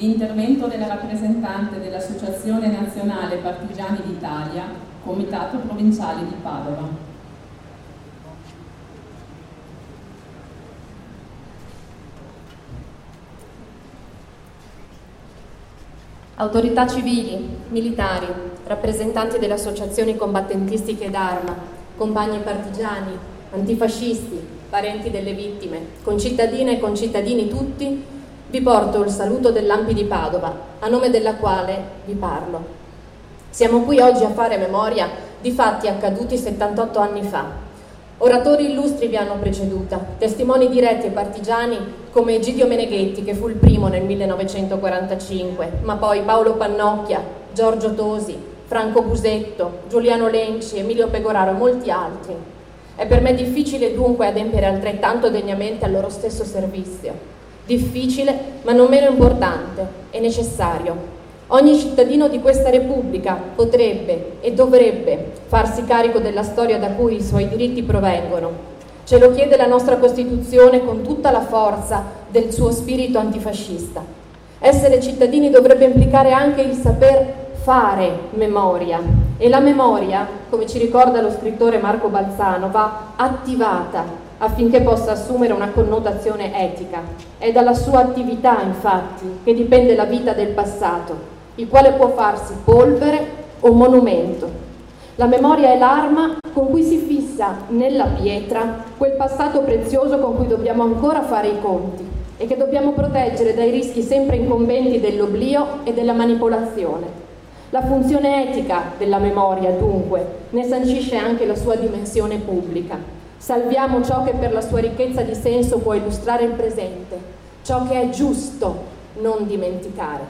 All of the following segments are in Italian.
l'intervento della rappresentante dell'Associazione Nazionale Partigiani d'Italia, Comitato Provinciale di Padova. Autorità civili, militari, rappresentanti delle associazioni combattentistiche d'arma, compagni partigiani, antifascisti, parenti delle vittime, concittadine e concittadini tutti, vi porto il saluto dell'Ampi di Padova, a nome della quale vi parlo. Siamo qui oggi a fare memoria di fatti accaduti 78 anni fa, Oratori illustri vi hanno preceduta, testimoni diretti e partigiani come Egidio Meneghetti, che fu il primo nel 1945, ma poi Paolo Pannocchia, Giorgio Tosi, Franco Busetto, Giuliano Lenci, Emilio Pegoraro e molti altri. È per me difficile dunque adempiere altrettanto degnamente al loro stesso servizio. Difficile, ma non meno importante e necessario, Ogni cittadino di questa Repubblica potrebbe e dovrebbe farsi carico della storia da cui i suoi diritti provengono. Ce lo chiede la nostra Costituzione con tutta la forza del suo spirito antifascista. Essere cittadini dovrebbe implicare anche il saper fare memoria e la memoria, come ci ricorda lo scrittore Marco Balzano, va attivata affinché possa assumere una connotazione etica. È dalla sua attività, infatti, che dipende la vita del passato il quale può farsi polvere o monumento. La memoria è l'arma con cui si fissa nella pietra quel passato prezioso con cui dobbiamo ancora fare i conti e che dobbiamo proteggere dai rischi sempre incombenti dell'oblio e della manipolazione. La funzione etica della memoria, dunque, ne sancisce anche la sua dimensione pubblica. Salviamo ciò che per la sua ricchezza di senso può illustrare il presente, ciò che è giusto non dimenticare.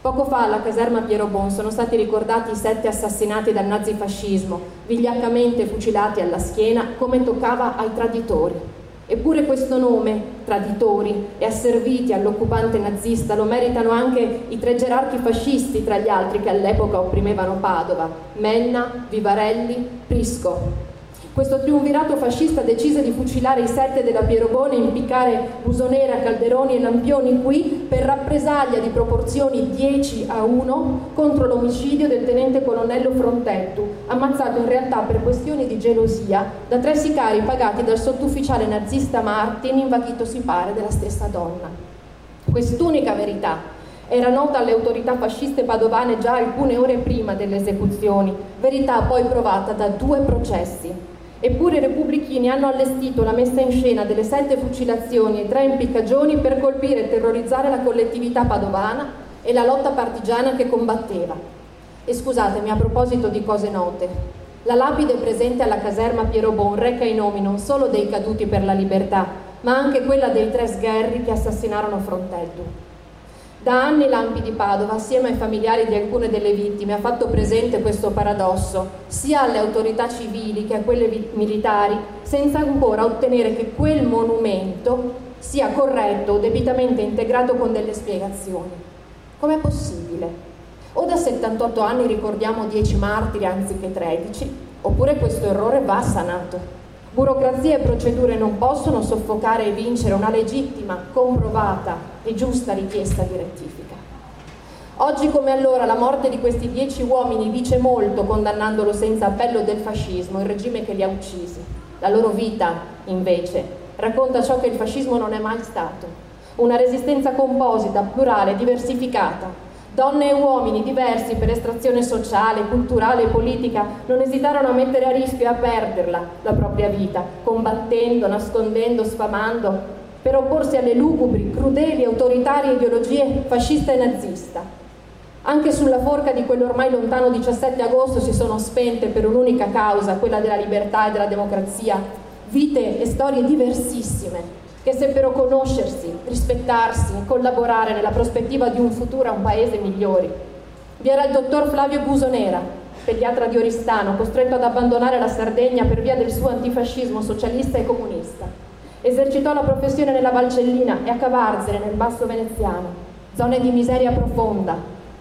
Poco fa alla caserma Piero Bon sono stati ricordati i sette assassinati dal nazifascismo, vigliaccamente fucilati alla schiena come toccava ai traditori. Eppure questo nome, traditori e asserviti all'occupante nazista, lo meritano anche i tre gerarchi fascisti tra gli altri che all'epoca opprimevano Padova, Menna, Vivarelli, Prisco. Questo triunvirato fascista decise di fucilare i sette della Pierobone impiccare Busonera, Calderoni e Lampioni qui per rappresaglia di proporzioni 10 a 1 contro l'omicidio del tenente colonnello Frontettu, ammazzato in realtà per questioni di gelosia da tre sicari pagati dal sottufficiale nazista Martin, invaghito si pare della stessa donna. Quest'unica verità era nota alle autorità fasciste padovane già alcune ore prima delle esecuzioni, verità poi provata da due processi, Eppure i repubblichini hanno allestito la messa in scena delle sette fucilazioni e tre impiccagioni per colpire e terrorizzare la collettività padovana e la lotta partigiana che combatteva. E scusatemi, a proposito di cose note, la lapide presente alla caserma Piero Bon reca i nomi non solo dei caduti per la libertà, ma anche quella dei tre sgherri che assassinarono Frontello. Da anni Lampi di Padova, assieme ai familiari di alcune delle vittime, ha fatto presente questo paradosso sia alle autorità civili che a quelle militari, senza ancora ottenere che quel monumento sia corretto o debitamente integrato con delle spiegazioni. Com'è possibile? O da 78 anni ricordiamo 10 martiri anziché 13, oppure questo errore va sanato. Burocrazia e procedure non possono soffocare e vincere una legittima, comprovata e giusta richiesta di rettifica. Oggi come allora la morte di questi dieci uomini dice molto condannandolo senza appello del fascismo, il regime che li ha uccisi. La loro vita, invece, racconta ciò che il fascismo non è mai stato. Una resistenza composita, plurale, diversificata, Donne e uomini diversi per estrazione sociale, culturale e politica non esitarono a mettere a rischio e a perderla la propria vita, combattendo, nascondendo, sfamando, per opporsi alle lugubri, crudeli, autoritarie ideologie fascista e nazista. Anche sulla forca di quell'ormai lontano 17 agosto si sono spente per un'unica causa, quella della libertà e della democrazia, vite e storie diversissime, che seppero conoscersi, rispettarsi e collaborare nella prospettiva di un futuro a un paese migliore. Vi era il dottor Flavio Busonera, pediatra di Oristano, costretto ad abbandonare la Sardegna per via del suo antifascismo socialista e comunista. Esercitò la professione nella Valcellina e a Cavarzere, nel basso veneziano, zone di miseria profonda.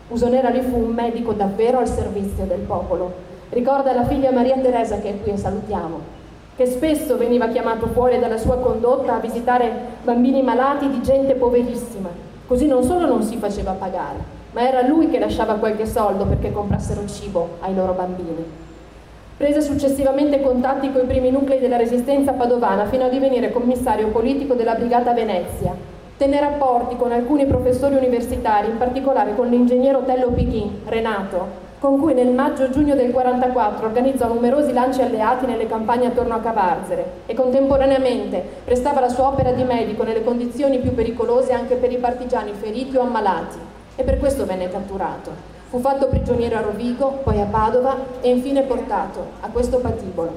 Busonera lì fu un medico davvero al servizio del popolo. Ricorda la figlia Maria Teresa che è qui salutiamo che spesso veniva chiamato fuori dalla sua condotta a visitare bambini malati di gente poverissima, Così non solo non si faceva pagare, ma era lui che lasciava qualche soldo perché comprassero cibo ai loro bambini. Prese successivamente contatti con i primi nuclei della resistenza padovana fino a divenire commissario politico della Brigata Venezia. Tenne rapporti con alcuni professori universitari, in particolare con l'ingegnere Tello Pichin, Renato, con cui nel maggio-giugno del 44 organizzò numerosi lanci alleati nelle campagne attorno a Cavarzere e contemporaneamente prestava la sua opera di medico nelle condizioni più pericolose anche per i partigiani feriti o ammalati e per questo venne catturato. Fu fatto prigioniero a Rovigo, poi a Padova e infine portato a questo patibolo.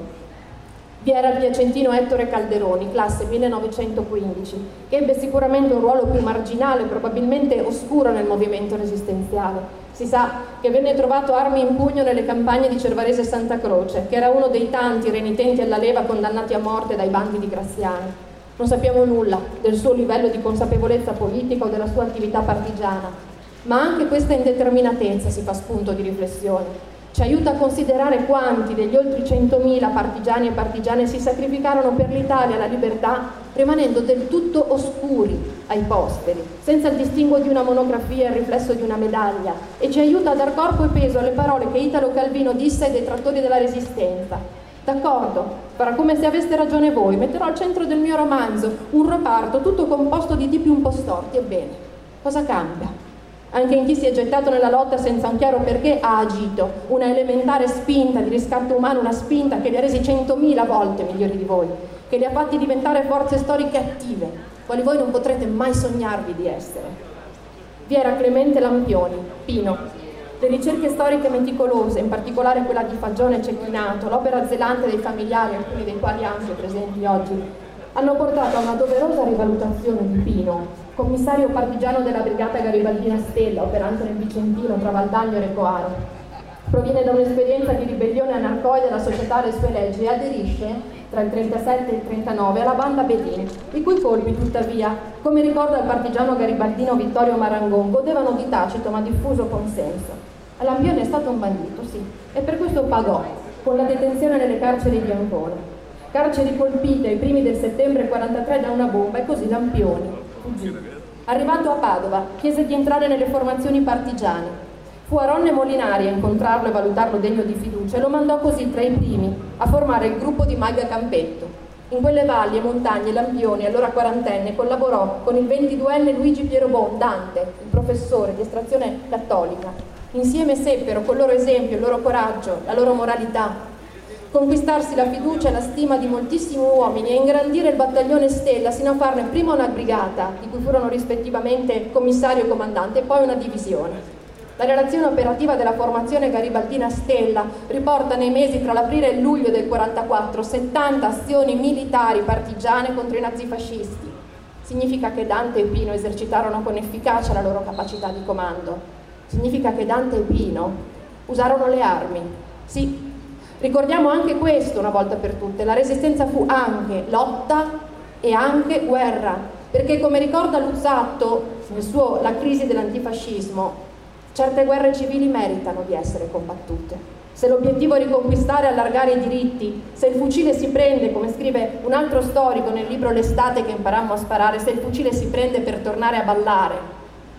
Vi era il piacentino Ettore Calderoni, classe 1915, che ebbe sicuramente un ruolo più marginale, probabilmente oscuro nel movimento resistenziale. Si sa che venne trovato armi in pugno nelle campagne di Cervarese e Santa Croce, che era uno dei tanti renitenti alla leva condannati a morte dai bandi di Graziani. Non sappiamo nulla del suo livello di consapevolezza politica o della sua attività partigiana, ma anche questa indeterminatezza si fa spunto di riflessione. Ci aiuta a considerare quanti degli oltre 100.000 partigiani e partigiane si sacrificarono per l'Italia e la libertà, rimanendo del tutto oscuri ai posteri, senza il distinguo di una monografia e il riflesso di una medaglia, e ci aiuta a dar corpo e peso alle parole che Italo Calvino disse ai detrattori della Resistenza. D'accordo, farà come se aveste ragione voi, metterò al centro del mio romanzo un reparto tutto composto di tipi un po' storti, ebbene, cosa cambia? Anche in chi si è gettato nella lotta senza un chiaro perché ha agito, una elementare spinta di riscatto umano, una spinta che li ha resi centomila volte migliori di voi, che li ha fatti diventare forze storiche attive, quali voi non potrete mai sognarvi di essere. Vi era Clemente Lampioni, Pino. Le ricerche storiche meticolose, in particolare quella di Fagione e Cecchinato, l'opera zelante dei familiari, alcuni dei quali anche presenti oggi, hanno portato a una doverosa rivalutazione di Pino commissario partigiano della brigata garibaldina Stella, operante nel Vicentino tra Valdagno e Recoaro. Proviene da un'esperienza di ribellione anarcoide alla società e alle sue leggi e aderisce tra il 37 e il 39 alla banda Bedin, i cui colpi, tuttavia, come ricorda il partigiano garibaldino Vittorio Marangon, godevano di tacito ma diffuso consenso. Lampione è stato un bandito, sì, e per questo pagò con la detenzione nelle carceri di Ancona. Carceri colpite ai primi del settembre 43 da una bomba e così Lampioni, Arrivato a Padova, chiese di entrare nelle formazioni partigiane. Fu Aronne Molinari a incontrarlo e valutarlo degno di fiducia e lo mandò così tra i primi a formare il gruppo di Maga Campetto. In quelle valli e montagne Lampioni, allora quarantenne, collaborò con il 22enne Luigi Piero Bon, Dante, il professore di estrazione cattolica. Insieme seppero, col loro esempio, il loro coraggio, la loro moralità, conquistarsi la fiducia e la stima di moltissimi uomini e ingrandire il battaglione Stella sino a farne prima una brigata, di cui furono rispettivamente commissario e comandante, e poi una divisione. La relazione operativa della formazione garibaldina Stella riporta nei mesi tra l'aprile e il luglio del 44 70 azioni militari partigiane contro i nazifascisti. Significa che Dante e Pino esercitarono con efficacia la loro capacità di comando. Significa che Dante e Pino usarono le armi. Sì, Ricordiamo anche questo una volta per tutte, la resistenza fu anche lotta e anche guerra, perché come ricorda Luzzatto nel suo La crisi dell'antifascismo, certe guerre civili meritano di essere combattute. Se l'obiettivo è riconquistare e allargare i diritti, se il fucile si prende, come scrive un altro storico nel libro L'estate che imparammo a sparare, se il fucile si prende per tornare a ballare,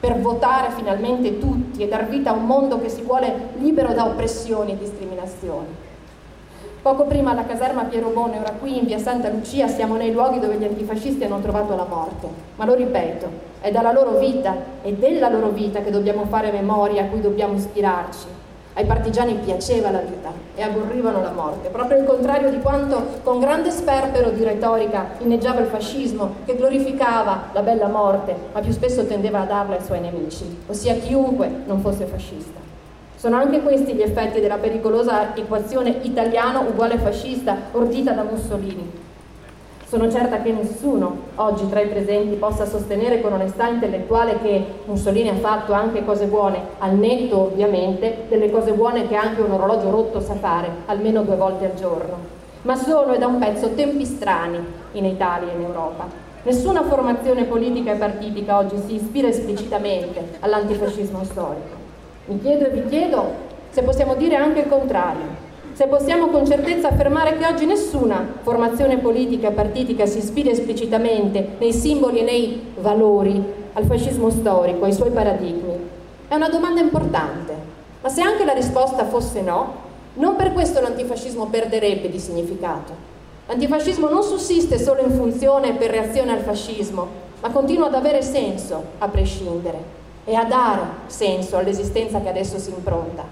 per votare finalmente tutti e dar vita a un mondo che si vuole libero da oppressioni e discriminazioni. Poco prima alla caserma Piero Bone, ora qui in via Santa Lucia, siamo nei luoghi dove gli antifascisti hanno trovato la morte. Ma lo ripeto, è dalla loro vita e della loro vita che dobbiamo fare memoria, a cui dobbiamo ispirarci. Ai partigiani piaceva la vita e aborrivano la morte, proprio il contrario di quanto con grande sperpero di retorica inneggiava il fascismo, che glorificava la bella morte, ma più spesso tendeva a darla ai suoi nemici, ossia chiunque non fosse fascista. Sono anche questi gli effetti della pericolosa equazione italiano uguale fascista ordita da Mussolini. Sono certa che nessuno oggi tra i presenti possa sostenere con onestà intellettuale che Mussolini ha fatto anche cose buone, al netto ovviamente delle cose buone che anche un orologio rotto sa fare, almeno due volte al giorno. Ma sono e da un pezzo tempi strani in Italia e in Europa. Nessuna formazione politica e partitica oggi si ispira esplicitamente all'antifascismo storico. Mi chiedo e vi chiedo se possiamo dire anche il contrario, se possiamo con certezza affermare che oggi nessuna formazione politica e partitica si ispira esplicitamente nei simboli e nei valori al fascismo storico, ai suoi paradigmi? È una domanda importante, ma se anche la risposta fosse no, non per questo l'antifascismo perderebbe di significato. L'antifascismo non sussiste solo in funzione per reazione al fascismo, ma continua ad avere senso a prescindere e a dare senso all'esistenza che adesso si impronta.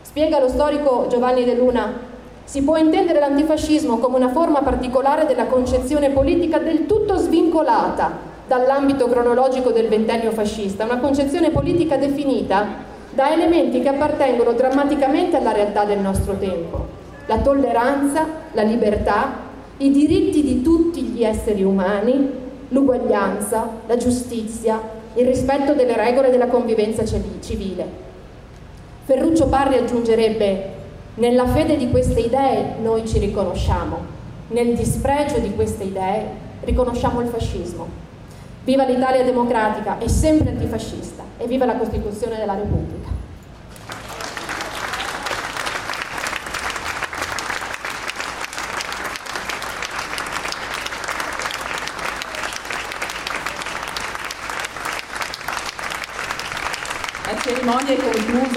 Spiega lo storico Giovanni De Luna si può intendere l'antifascismo come una forma particolare della concezione politica del tutto svincolata dall'ambito cronologico del ventennio fascista, una concezione politica definita da elementi che appartengono drammaticamente alla realtà del nostro tempo, la tolleranza, la libertà, i diritti di tutti gli esseri umani, l'uguaglianza, la giustizia, il rispetto delle regole della convivenza civile. Ferruccio Parri aggiungerebbe nella fede di queste idee noi ci riconosciamo, nel dispregio di queste idee riconosciamo il fascismo. Viva l'Italia democratica e sempre antifascista e viva la Costituzione della Repubblica. cerimonia è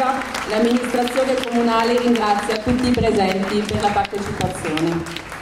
conclusa, l'amministrazione comunale ringrazia tutti i presenti per la partecipazione.